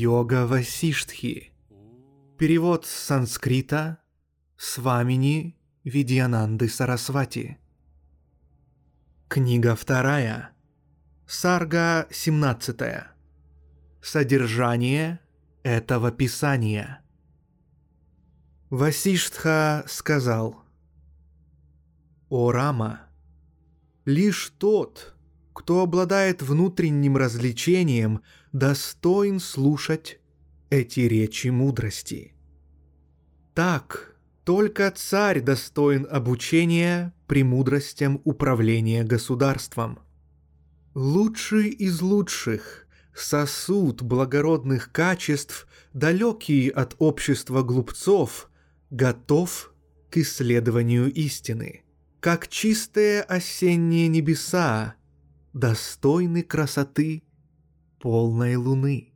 Йога Васиштхи. Перевод с санскрита Свамини Видьянанды Сарасвати. Книга вторая. Сарга 17. Содержание этого писания. Васиштха сказал, «О Рама, лишь тот, кто обладает внутренним развлечением, достоин слушать эти речи мудрости. Так, только царь достоин обучения премудростям управления государством. Лучший из лучших, сосуд благородных качеств, далекий от общества глупцов, готов к исследованию истины, как чистые осенние небеса, достойны красоты полной луны.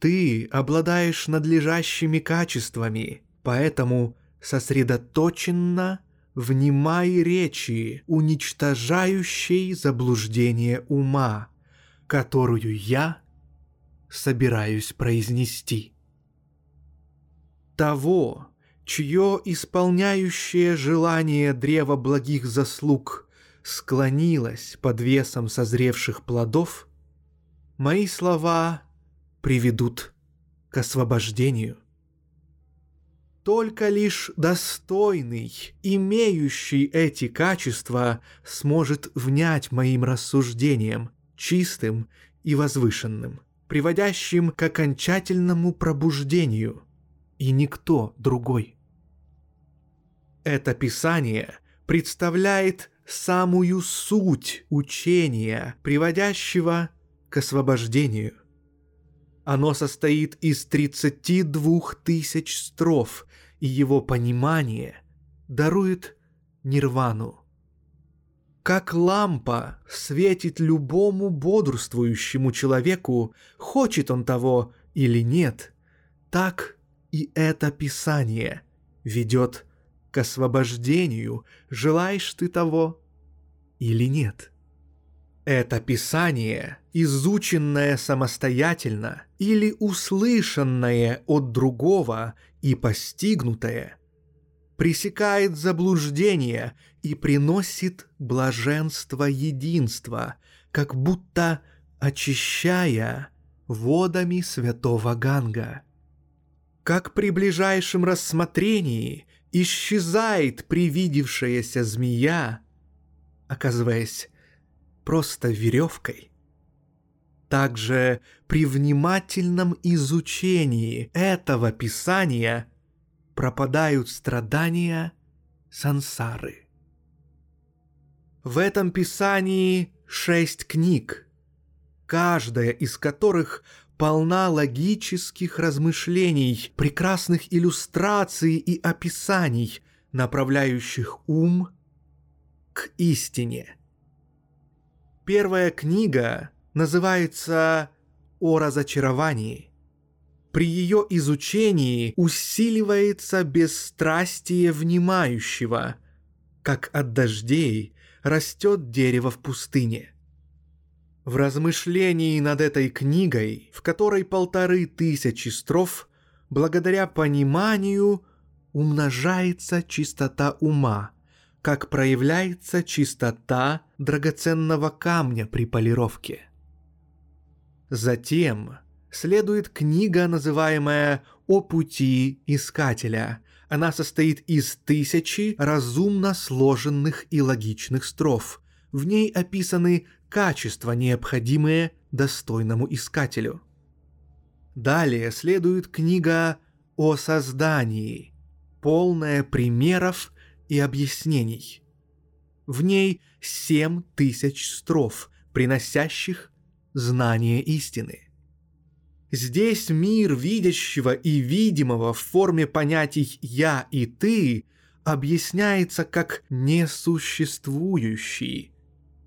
Ты обладаешь надлежащими качествами, поэтому сосредоточенно внимай речи, уничтожающей заблуждение ума, которую я собираюсь произнести. Того, чье исполняющее желание древа благих заслуг склонилось под весом созревших плодов, мои слова приведут к освобождению. Только лишь достойный, имеющий эти качества, сможет внять моим рассуждениям, чистым и возвышенным, приводящим к окончательному пробуждению, и никто другой. Это писание представляет самую суть учения, приводящего к освобождению. Оно состоит из 32 тысяч строф, и его понимание дарует нирвану. Как лампа светит любому бодрствующему человеку, хочет он того или нет, так и это Писание ведет к освобождению, желаешь ты того или нет. Это Писание, изученное самостоятельно или услышанное от другого и постигнутое, пресекает заблуждение и приносит блаженство единства, как будто очищая водами святого Ганга. Как при ближайшем рассмотрении исчезает привидевшаяся змея, оказываясь просто веревкой. Также при внимательном изучении этого писания пропадают страдания сансары. В этом писании шесть книг, каждая из которых полна логических размышлений, прекрасных иллюстраций и описаний, направляющих ум к истине. Первая книга называется «О разочаровании». При ее изучении усиливается бесстрастие внимающего, как от дождей растет дерево в пустыне – в размышлении над этой книгой, в которой полторы тысячи строф, благодаря пониманию умножается чистота ума, как проявляется чистота драгоценного камня при полировке. Затем следует книга, называемая «О пути искателя». Она состоит из тысячи разумно сложенных и логичных строф. В ней описаны качества, необходимые достойному искателю. Далее следует книга о создании, полная примеров и объяснений. В ней семь тысяч строф, приносящих знание истины. Здесь мир видящего и видимого в форме понятий «я» и «ты» объясняется как несуществующий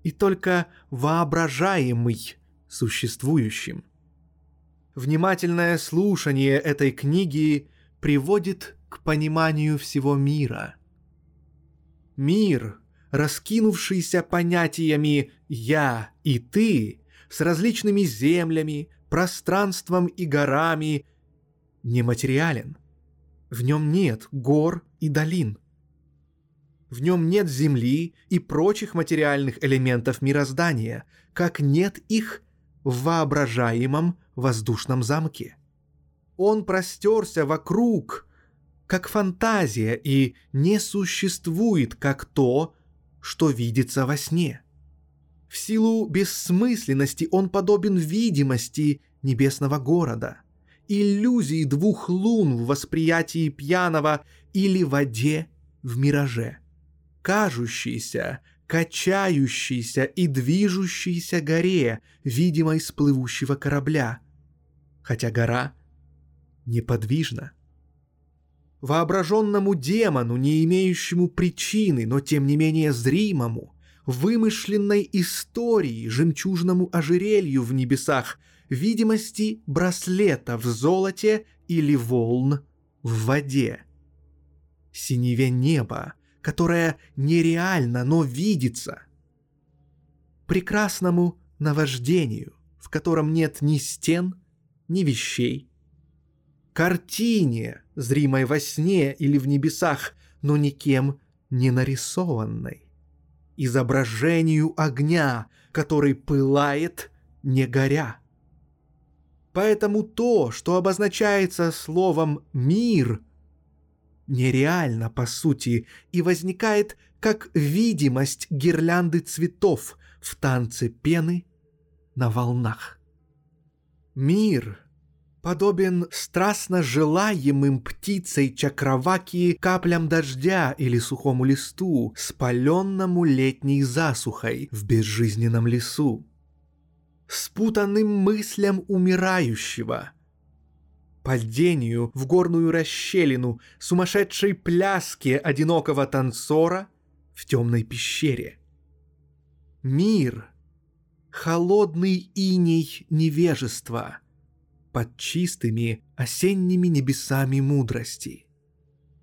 и только воображаемый существующим. Внимательное слушание этой книги приводит к пониманию всего мира. Мир, раскинувшийся понятиями «я» и «ты», с различными землями, пространством и горами, нематериален. В нем нет гор и долин. В нем нет земли и прочих материальных элементов мироздания, как нет их в воображаемом воздушном замке. Он простерся вокруг, как фантазия, и не существует, как то, что видится во сне. В силу бессмысленности он подобен видимости небесного города, иллюзии двух лун в восприятии пьяного или воде в мираже кажущейся, качающейся и движущейся горе, видимой с плывущего корабля, хотя гора неподвижна. Воображенному демону, не имеющему причины, но тем не менее зримому, вымышленной истории, жемчужному ожерелью в небесах, видимости браслета в золоте или волн в воде. Синеве неба, которая нереальна, но видится. Прекрасному наваждению, в котором нет ни стен, ни вещей. Картине, зримой во сне или в небесах, но никем не нарисованной. Изображению огня, который пылает, не горя. Поэтому то, что обозначается словом «мир», нереально по сути и возникает как видимость гирлянды цветов в танце пены на волнах. Мир подобен страстно желаемым птицей чакраваки каплям дождя или сухому листу, спаленному летней засухой в безжизненном лесу. Спутанным мыслям умирающего — падению в горную расщелину, сумасшедшей пляске одинокого танцора в темной пещере. Мир — холодный иней невежества под чистыми осенними небесами мудрости.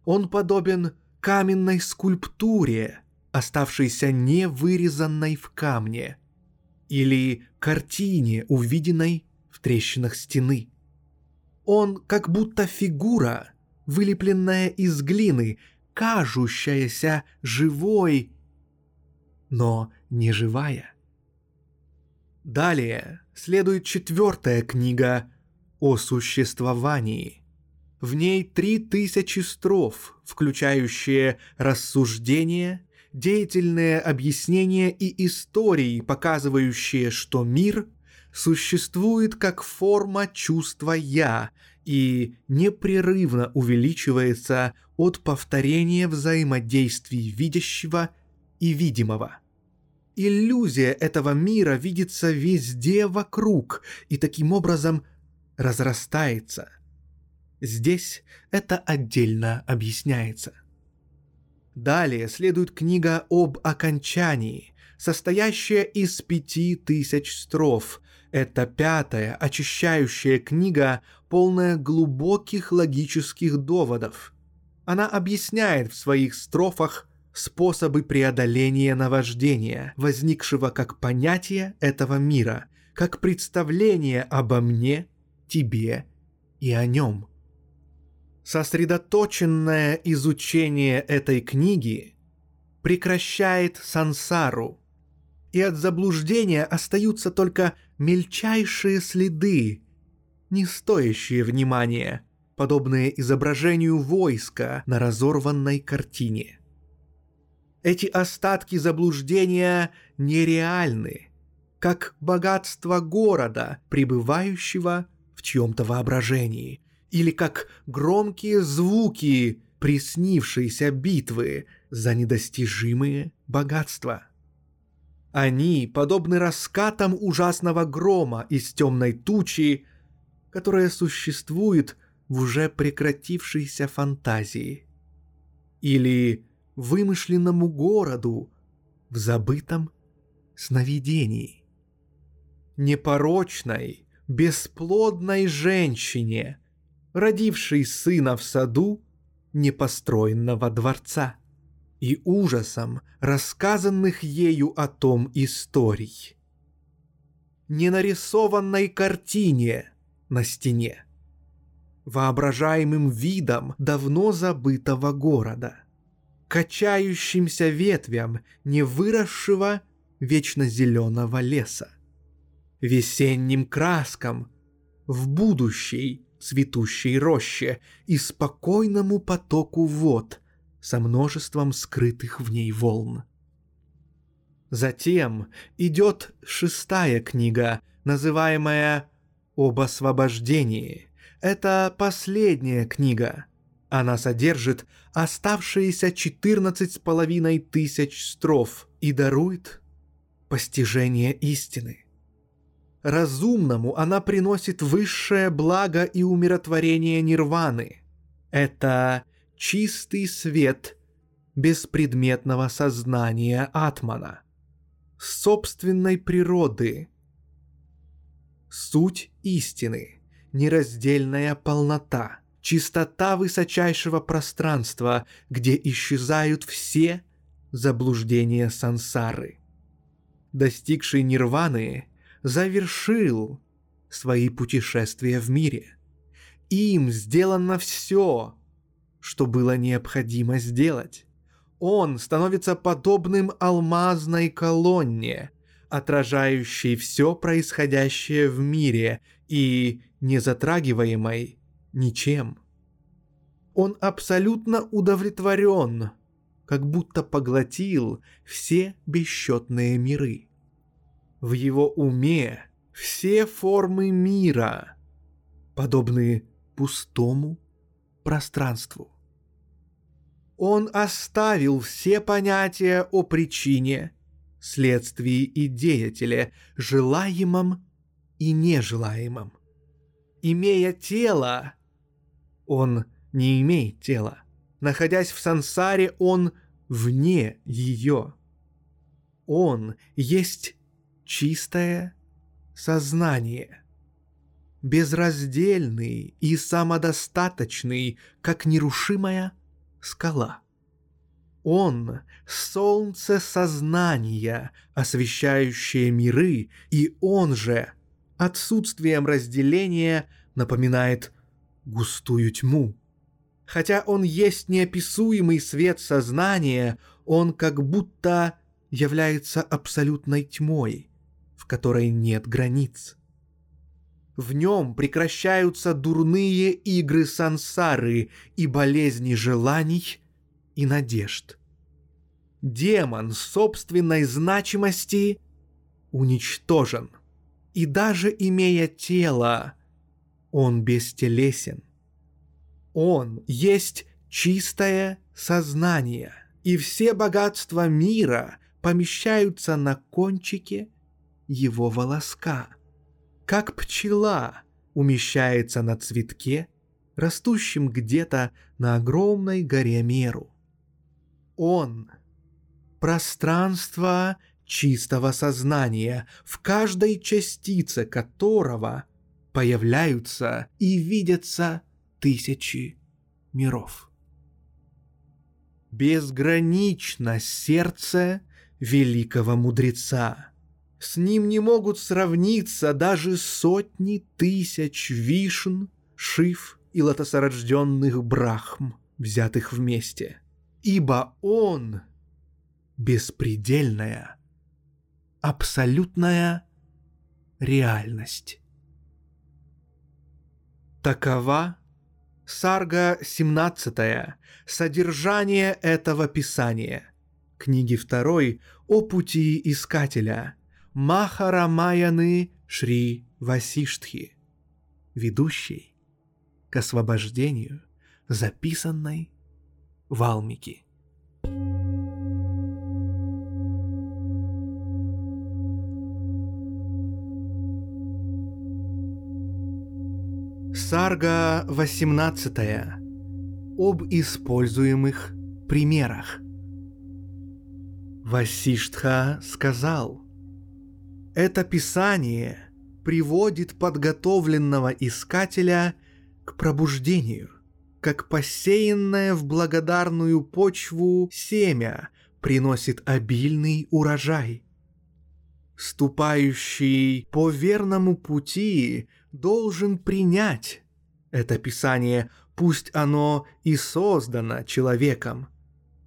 Он подобен каменной скульптуре, оставшейся не вырезанной в камне, или картине, увиденной в трещинах стены. Он как будто фигура, вылепленная из глины, кажущаяся живой, но не живая. Далее следует четвертая книга о существовании. В ней три тысячи строф, включающие рассуждения, деятельные объяснения и истории, показывающие, что мир существует как форма чувства «я» и непрерывно увеличивается от повторения взаимодействий видящего и видимого. Иллюзия этого мира видится везде вокруг и таким образом разрастается. Здесь это отдельно объясняется. Далее следует книга об окончании, состоящая из пяти тысяч строф, это пятая, очищающая книга, полная глубоких логических доводов. Она объясняет в своих строфах способы преодоления наваждения, возникшего как понятие этого мира, как представление обо мне, тебе и о нем. Сосредоточенное изучение этой книги прекращает сансару, и от заблуждения остаются только мельчайшие следы, не стоящие внимания, подобные изображению войска на разорванной картине. Эти остатки заблуждения нереальны, как богатство города, пребывающего в чьем-то воображении, или как громкие звуки приснившейся битвы за недостижимые богатства. Они подобны раскатам ужасного грома из темной тучи, которая существует в уже прекратившейся фантазии. Или вымышленному городу в забытом сновидении. Непорочной, бесплодной женщине, родившей сына в саду непостроенного дворца и ужасом рассказанных ею о том историй. Ненарисованной картине на стене, воображаемым видом давно забытого города, качающимся ветвям невыросшего вечно зеленого леса, весенним краскам в будущей цветущей роще и спокойному потоку вод со множеством скрытых в ней волн. Затем идет шестая книга, называемая «Об освобождении». Это последняя книга. Она содержит оставшиеся четырнадцать с половиной тысяч строф и дарует постижение истины – Разумному она приносит высшее благо и умиротворение нирваны. Это чистый свет беспредметного сознания Атмана, собственной природы, суть истины, нераздельная полнота, чистота высочайшего пространства, где исчезают все заблуждения сансары. Достигший нирваны завершил свои путешествия в мире. Им сделано все, что было необходимо сделать. Он становится подобным алмазной колонне, отражающей все происходящее в мире и не затрагиваемой ничем. Он абсолютно удовлетворен, как будто поглотил все бесчетные миры. В его уме все формы мира подобны пустому пространству. Он оставил все понятия о причине, следствии и деятеле, желаемом и нежелаемом. Имея тело, он не имеет тела. Находясь в сансаре, он вне ее. Он есть чистое сознание. Безраздельный и самодостаточный, как нерушимая скала. Он — солнце сознания, освещающее миры, и он же отсутствием разделения напоминает густую тьму. Хотя он есть неописуемый свет сознания, он как будто является абсолютной тьмой — которой нет границ. В нем прекращаются дурные игры сансары и болезни желаний и надежд. Демон собственной значимости уничтожен. И даже имея тело, он бестелесен. Он есть чистое сознание, и все богатства мира помещаются на кончике его волоска. Как пчела умещается на цветке, растущем где-то на огромной горе Меру. Он — пространство чистого сознания, в каждой частице которого появляются и видятся тысячи миров. Безгранично сердце великого мудреца — с ним не могут сравниться даже сотни тысяч вишн, шиф и лотосорожденных брахм, взятых вместе. Ибо он — беспредельная, абсолютная реальность. Такова Сарга 17, содержание этого писания, книги 2 о пути искателя – Махарамаяны Шри Васиштхи, ведущей к освобождению записанной Валмики. Сарга 18. Об используемых примерах. Васиштха сказал – «Это писание приводит подготовленного искателя к пробуждению, как посеянное в благодарную почву семя приносит обильный урожай. Ступающий по верному пути должен принять это писание, пусть оно и создано человеком,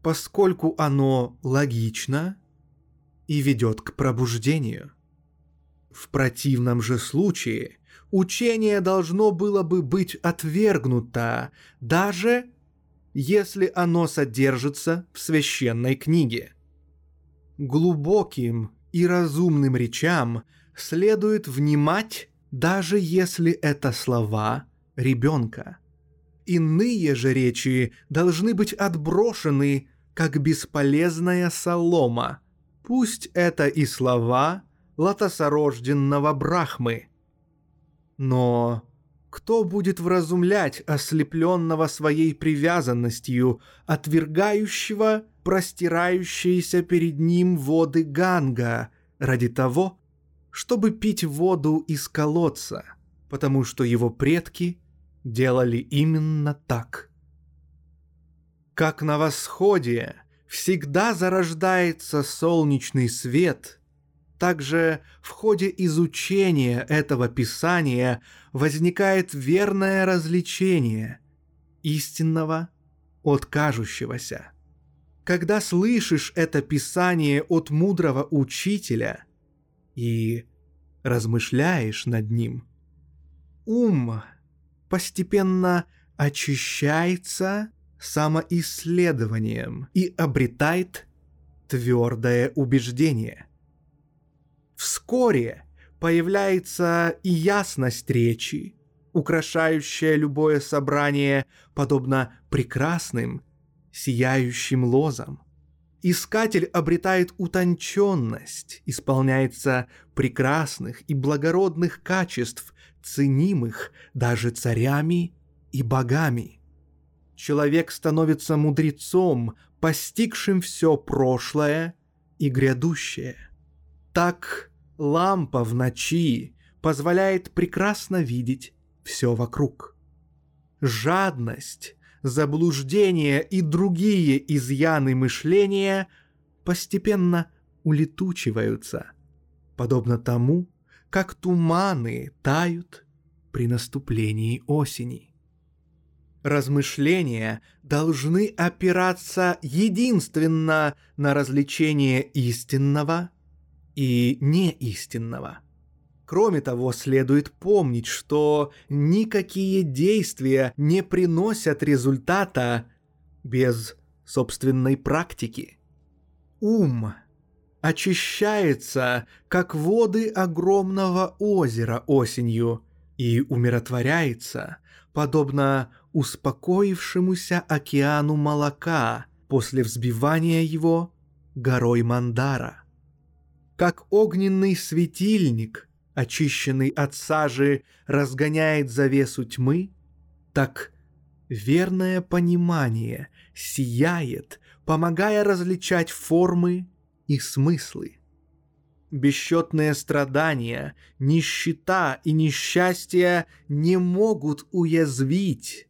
поскольку оно логично и ведет к пробуждению. В противном же случае учение должно было бы быть отвергнуто, даже если оно содержится в священной книге. Глубоким и разумным речам следует внимать, даже если это слова ребенка. Иные же речи должны быть отброшены, как бесполезная солома. Пусть это и слова латосорожденного Брахмы. Но кто будет вразумлять ослепленного своей привязанностью, отвергающего простирающиеся перед ним воды Ганга ради того, чтобы пить воду из колодца, потому что его предки делали именно так. Как на восходе всегда зарождается солнечный свет – также в ходе изучения этого писания возникает верное развлечение истинного от кажущегося. Когда слышишь это писание от мудрого учителя и размышляешь над ним, ум постепенно очищается самоисследованием и обретает твердое убеждение – Вскоре появляется и ясность речи, украшающая любое собрание, подобно прекрасным, сияющим лозам. Искатель обретает утонченность, исполняется прекрасных и благородных качеств, ценимых даже царями и богами. Человек становится мудрецом, постигшим все прошлое и грядущее. Так лампа в ночи позволяет прекрасно видеть все вокруг. Жадность, заблуждение и другие изъяны мышления постепенно улетучиваются, подобно тому, как туманы тают при наступлении осени. Размышления должны опираться единственно на развлечение истинного – и неистинного. Кроме того, следует помнить, что никакие действия не приносят результата без собственной практики. Ум очищается, как воды огромного озера осенью, и умиротворяется, подобно успокоившемуся океану молока после взбивания его горой Мандара как огненный светильник, очищенный от сажи, разгоняет завесу тьмы, так верное понимание сияет, помогая различать формы и смыслы. Бесчетные страдания, нищета и несчастье не могут уязвить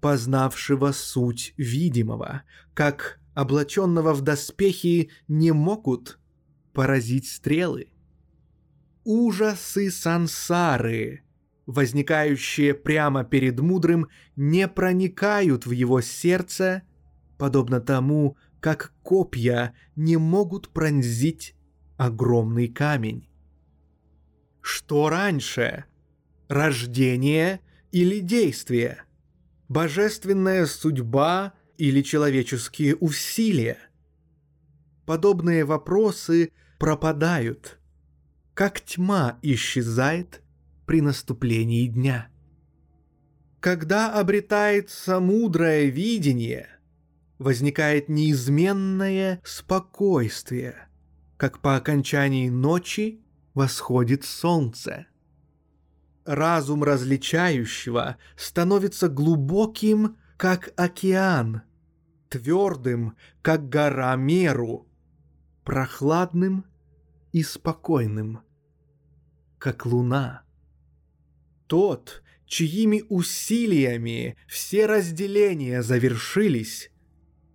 познавшего суть видимого, как облаченного в доспехи не могут поразить стрелы. Ужасы сансары, возникающие прямо перед мудрым, не проникают в его сердце, подобно тому, как копья не могут пронзить огромный камень. Что раньше? Рождение или действие? Божественная судьба или человеческие усилия? Подобные вопросы пропадают, как тьма исчезает при наступлении дня. Когда обретается мудрое видение, возникает неизменное спокойствие, как по окончании ночи восходит солнце. разум различающего становится глубоким, как океан, твердым, как гора Меру, прохладным и спокойным, как луна. Тот, чьими усилиями все разделения завершились,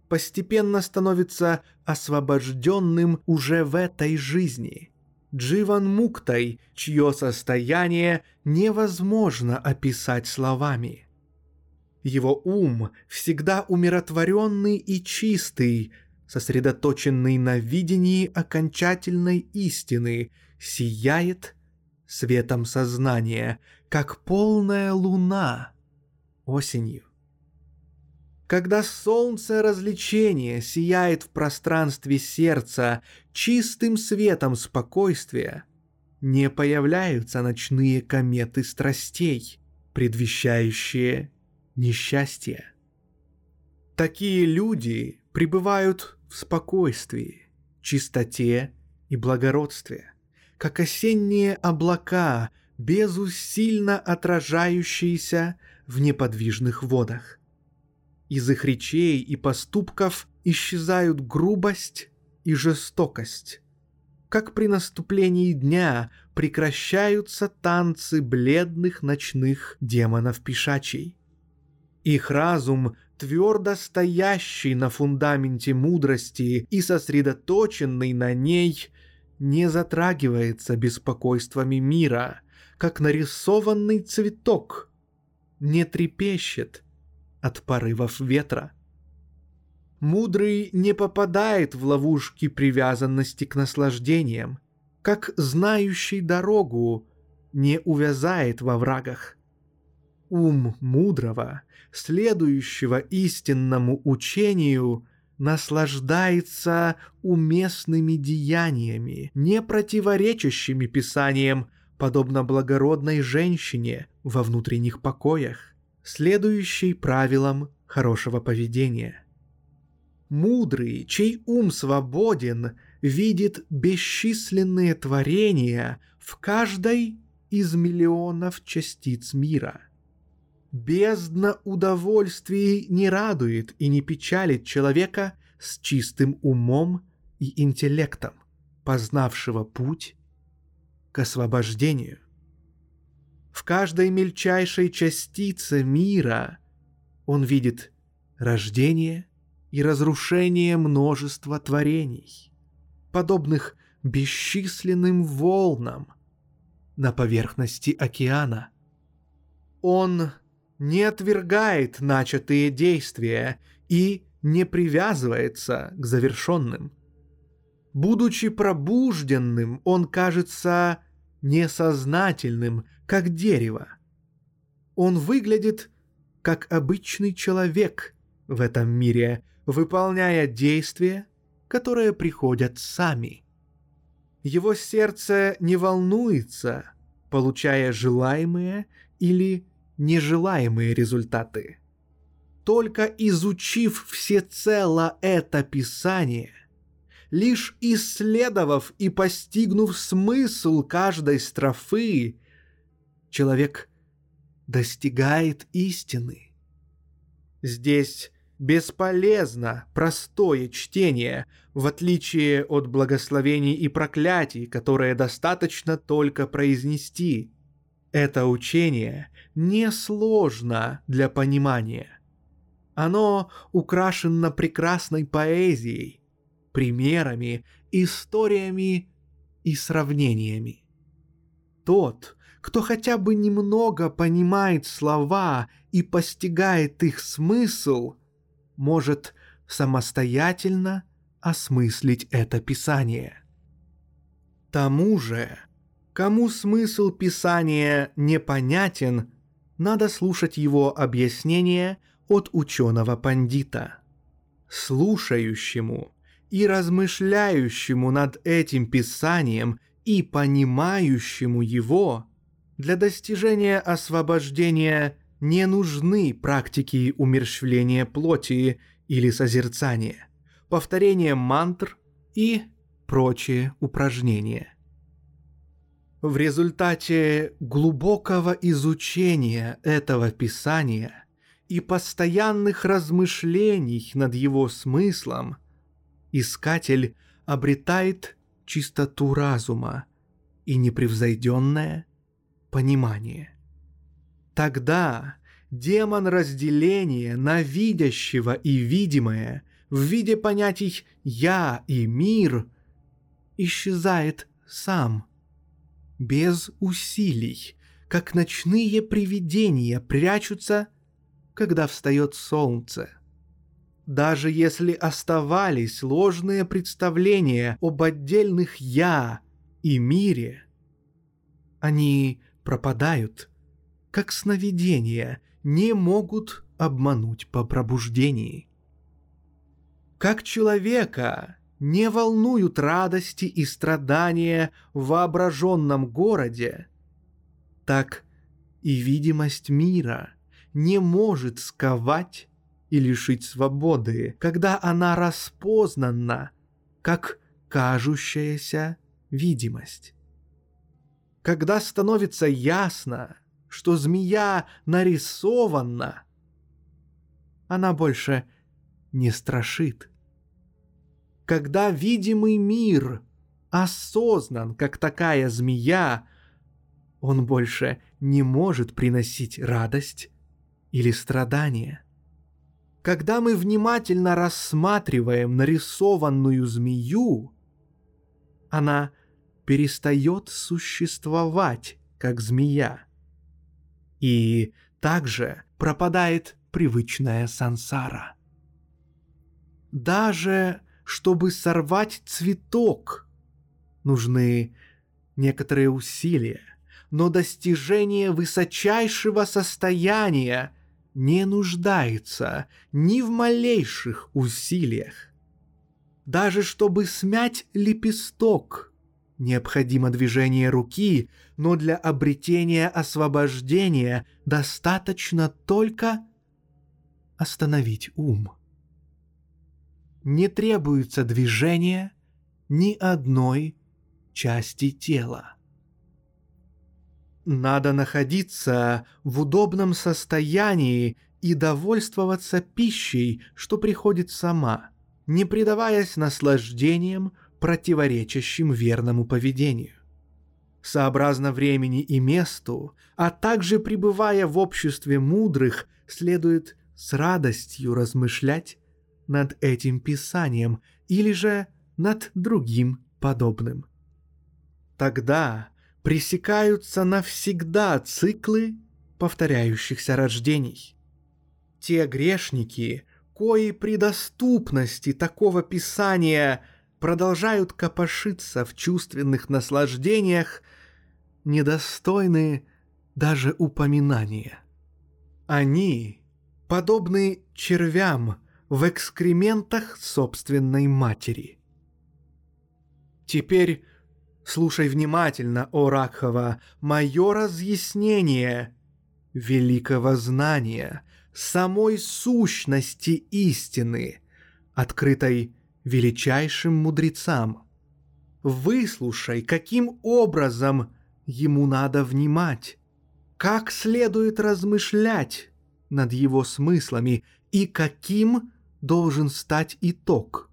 постепенно становится освобожденным уже в этой жизни. Дживан Муктай, чье состояние невозможно описать словами. Его ум всегда умиротворенный и чистый, сосредоточенный на видении окончательной истины, сияет светом сознания, как полная луна осенью. Когда солнце развлечения сияет в пространстве сердца чистым светом спокойствия, не появляются ночные кометы страстей, предвещающие несчастье. Такие люди пребывают в спокойствии, чистоте и благородстве, как осенние облака, безусильно отражающиеся в неподвижных водах. Из их речей и поступков исчезают грубость и жестокость. Как при наступлении дня прекращаются танцы бледных ночных демонов пешачей. Их разум, твердо стоящий на фундаменте мудрости и сосредоточенный на ней, не затрагивается беспокойствами мира, как нарисованный цветок, не трепещет от порывов ветра. Мудрый не попадает в ловушки привязанности к наслаждениям, как знающий дорогу не увязает во врагах. Ум мудрого, следующего истинному учению, наслаждается уместными деяниями, не противоречащими Писаниям, подобно благородной женщине во внутренних покоях следующий правилам хорошего поведения. Мудрый, чей ум свободен, видит бесчисленные творения в каждой из миллионов частиц мира. Бездна удовольствий не радует и не печалит человека с чистым умом и интеллектом, познавшего путь к освобождению в каждой мельчайшей частице мира он видит рождение и разрушение множества творений, подобных бесчисленным волнам на поверхности океана. Он не отвергает начатые действия и не привязывается к завершенным. Будучи пробужденным, он кажется несознательным, как дерево. Он выглядит как обычный человек в этом мире, выполняя действия, которые приходят сами. Его сердце не волнуется, получая желаемые или нежелаемые результаты. Только изучив всецело это писание, лишь исследовав и постигнув смысл каждой строфы, человек достигает истины. Здесь бесполезно простое чтение, в отличие от благословений и проклятий, которые достаточно только произнести. Это учение несложно для понимания. Оно украшено прекрасной поэзией, примерами, историями и сравнениями. Тот, кто хотя бы немного понимает слова и постигает их смысл, может самостоятельно осмыслить это Писание. Тому же, кому смысл Писания непонятен, надо слушать его объяснение от ученого-пандита. Слушающему и размышляющему над этим Писанием и понимающему его – для достижения освобождения не нужны практики умерщвления плоти или созерцания, повторение мантр и прочие упражнения. В результате глубокого изучения этого писания и постоянных размышлений над его смыслом искатель обретает чистоту разума и непревзойденное понимание. Тогда демон разделения на видящего и видимое в виде понятий «я» и «мир» исчезает сам, без усилий, как ночные привидения прячутся, когда встает солнце. Даже если оставались ложные представления об отдельных «я» и мире, они пропадают, как сновидения не могут обмануть по пробуждении. Как человека не волнуют радости и страдания в воображенном городе, так и видимость мира не может сковать и лишить свободы, когда она распознана, как кажущаяся видимость. Когда становится ясно, что змея нарисована, она больше не страшит когда видимый мир осознан, как такая змея, он больше не может приносить радость или страдание. Когда мы внимательно рассматриваем нарисованную змею, она перестает существовать как змея. И также пропадает привычная сансара. Даже чтобы сорвать цветок. Нужны некоторые усилия, но достижение высочайшего состояния не нуждается ни в малейших усилиях. Даже чтобы смять лепесток, необходимо движение руки, но для обретения освобождения достаточно только остановить ум не требуется движение ни одной части тела. Надо находиться в удобном состоянии и довольствоваться пищей, что приходит сама, не предаваясь наслаждениям, противоречащим верному поведению. Сообразно времени и месту, а также пребывая в обществе мудрых, следует с радостью размышлять над этим писанием или же над другим подобным. Тогда пресекаются навсегда циклы повторяющихся рождений. Те грешники, кои при доступности такого писания продолжают копошиться в чувственных наслаждениях, недостойны даже упоминания. Они подобны червям, в экскрементах собственной матери. Теперь слушай внимательно, о Ракхова, мое разъяснение великого знания, самой сущности истины, открытой величайшим мудрецам. Выслушай, каким образом ему надо внимать, как следует размышлять над его смыслами и каким должен стать итог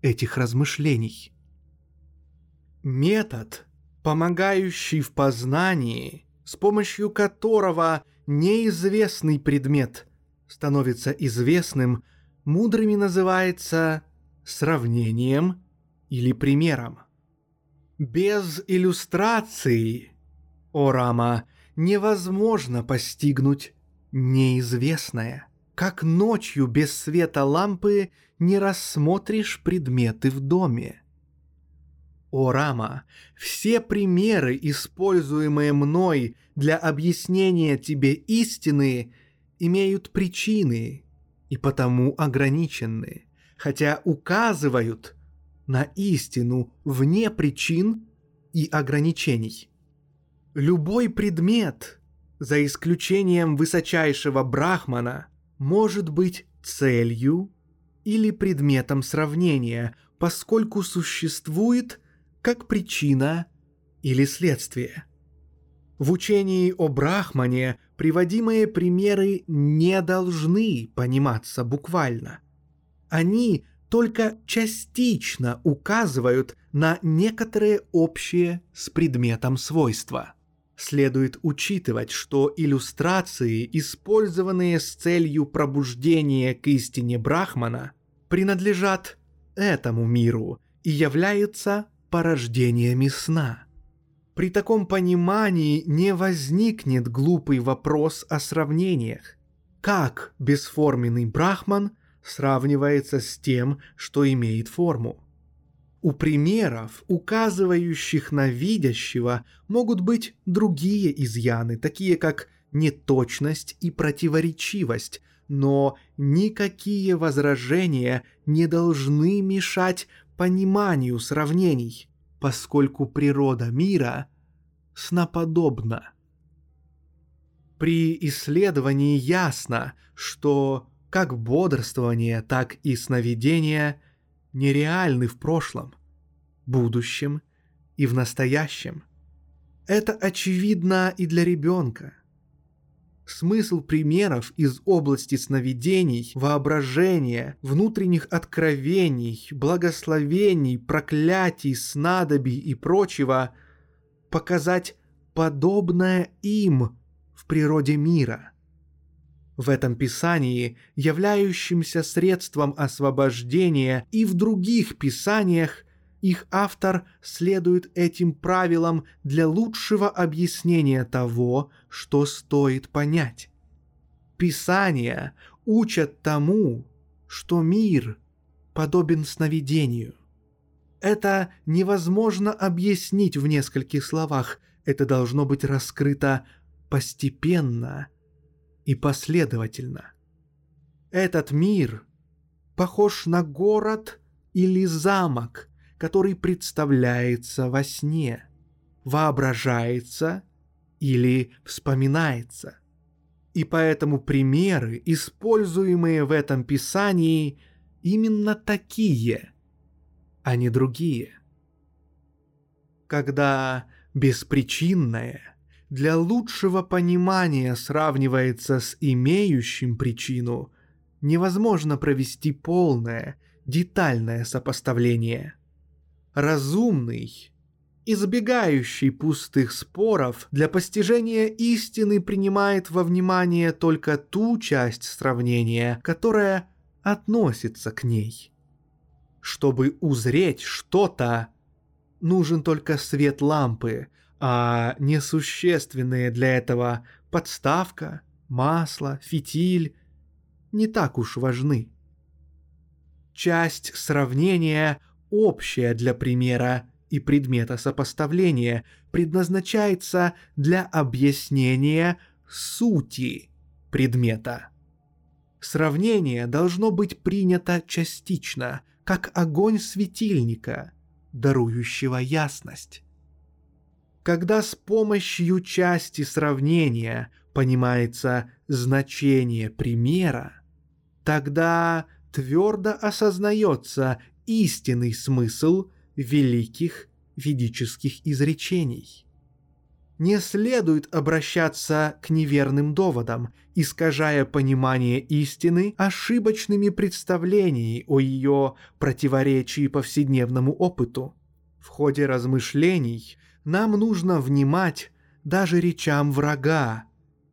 этих размышлений. Метод, помогающий в познании, с помощью которого неизвестный предмет становится известным, мудрыми называется сравнением или примером. Без иллюстрации, о Рама, невозможно постигнуть неизвестное как ночью без света лампы не рассмотришь предметы в доме. О, Рама, все примеры, используемые мной для объяснения тебе истины, имеют причины и потому ограничены, хотя указывают на истину вне причин и ограничений. Любой предмет, за исключением высочайшего брахмана – может быть целью или предметом сравнения, поскольку существует как причина или следствие. В учении о Брахмане приводимые примеры не должны пониматься буквально. Они только частично указывают на некоторые общие с предметом свойства. Следует учитывать, что иллюстрации, использованные с целью пробуждения к истине Брахмана, принадлежат этому миру и являются порождениями сна. При таком понимании не возникнет глупый вопрос о сравнениях. Как бесформенный брахман сравнивается с тем, что имеет форму? У примеров, указывающих на видящего, могут быть другие изъяны, такие как неточность и противоречивость, но никакие возражения не должны мешать пониманию сравнений, поскольку природа мира сноподобна. При исследовании ясно, что как бодрствование, так и сновидение нереальны в прошлом, будущем и в настоящем. Это очевидно и для ребенка. Смысл примеров из области сновидений, воображения, внутренних откровений, благословений, проклятий, снадобий и прочего показать подобное им в природе мира. В этом писании, являющемся средством освобождения, и в других писаниях их автор следует этим правилам для лучшего объяснения того, что стоит понять. Писания учат тому, что мир подобен сновидению. Это невозможно объяснить в нескольких словах, это должно быть раскрыто постепенно и последовательно. Этот мир похож на город или замок, который представляется во сне, воображается или вспоминается. И поэтому примеры, используемые в этом писании, именно такие, а не другие. Когда беспричинное для лучшего понимания сравнивается с имеющим причину, невозможно провести полное, детальное сопоставление – разумный, избегающий пустых споров, для постижения истины принимает во внимание только ту часть сравнения, которая относится к ней. Чтобы узреть что-то, нужен только свет лампы, а несущественные для этого подставка, масло, фитиль не так уж важны. Часть сравнения общая для примера и предмета сопоставления, предназначается для объяснения сути предмета. Сравнение должно быть принято частично, как огонь светильника, дарующего ясность. Когда с помощью части сравнения понимается значение примера, тогда твердо осознается истинный смысл великих ведических изречений. Не следует обращаться к неверным доводам, искажая понимание истины ошибочными представлениями о ее противоречии повседневному опыту. В ходе размышлений нам нужно внимать даже речам врага,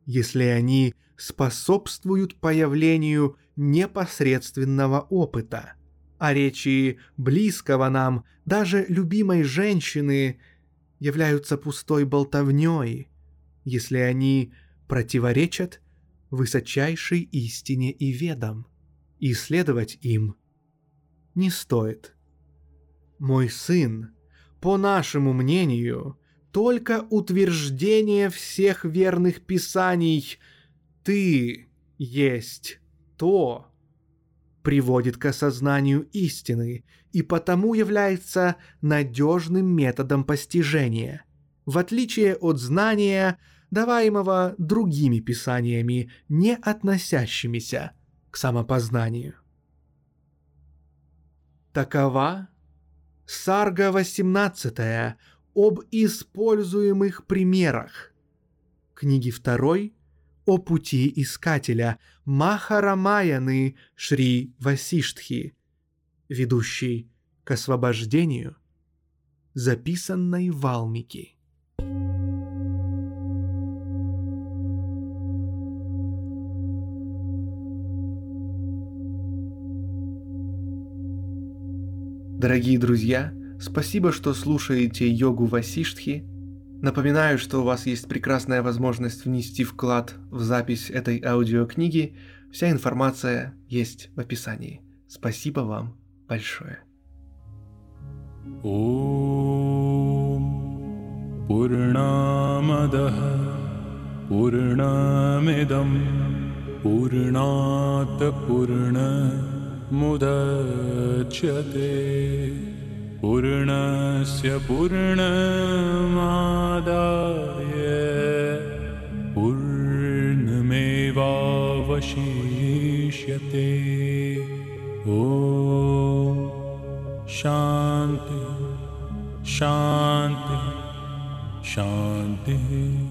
если они способствуют появлению непосредственного опыта – а речи близкого нам, даже любимой женщины, являются пустой болтовней, если они противоречат высочайшей истине и ведам, и следовать им не стоит. Мой сын, по нашему мнению, только утверждение всех верных писаний «ты есть то», приводит к осознанию истины и потому является надежным методом постижения, в отличие от знания, даваемого другими писаниями, не относящимися к самопознанию. Такова Сарга 18 об используемых примерах. Книги второй о пути искателя Махарамаяны Шри Васиштхи, ведущий к освобождению, записанной Валмики. Дорогие друзья, спасибо, что слушаете йогу Васиштхи. Напоминаю, что у вас есть прекрасная возможность внести вклад в запись этой аудиокниги. Вся информация есть в описании. Спасибо вам большое. पूर्णामदः पूर्णमिदं पूर्णात् पूर्ण मुदच्यते। पूर्णस्य पूर्णमादाय पूर्णमेवावशिष्यते। ॐ शान्ति शान्ति शान्तिः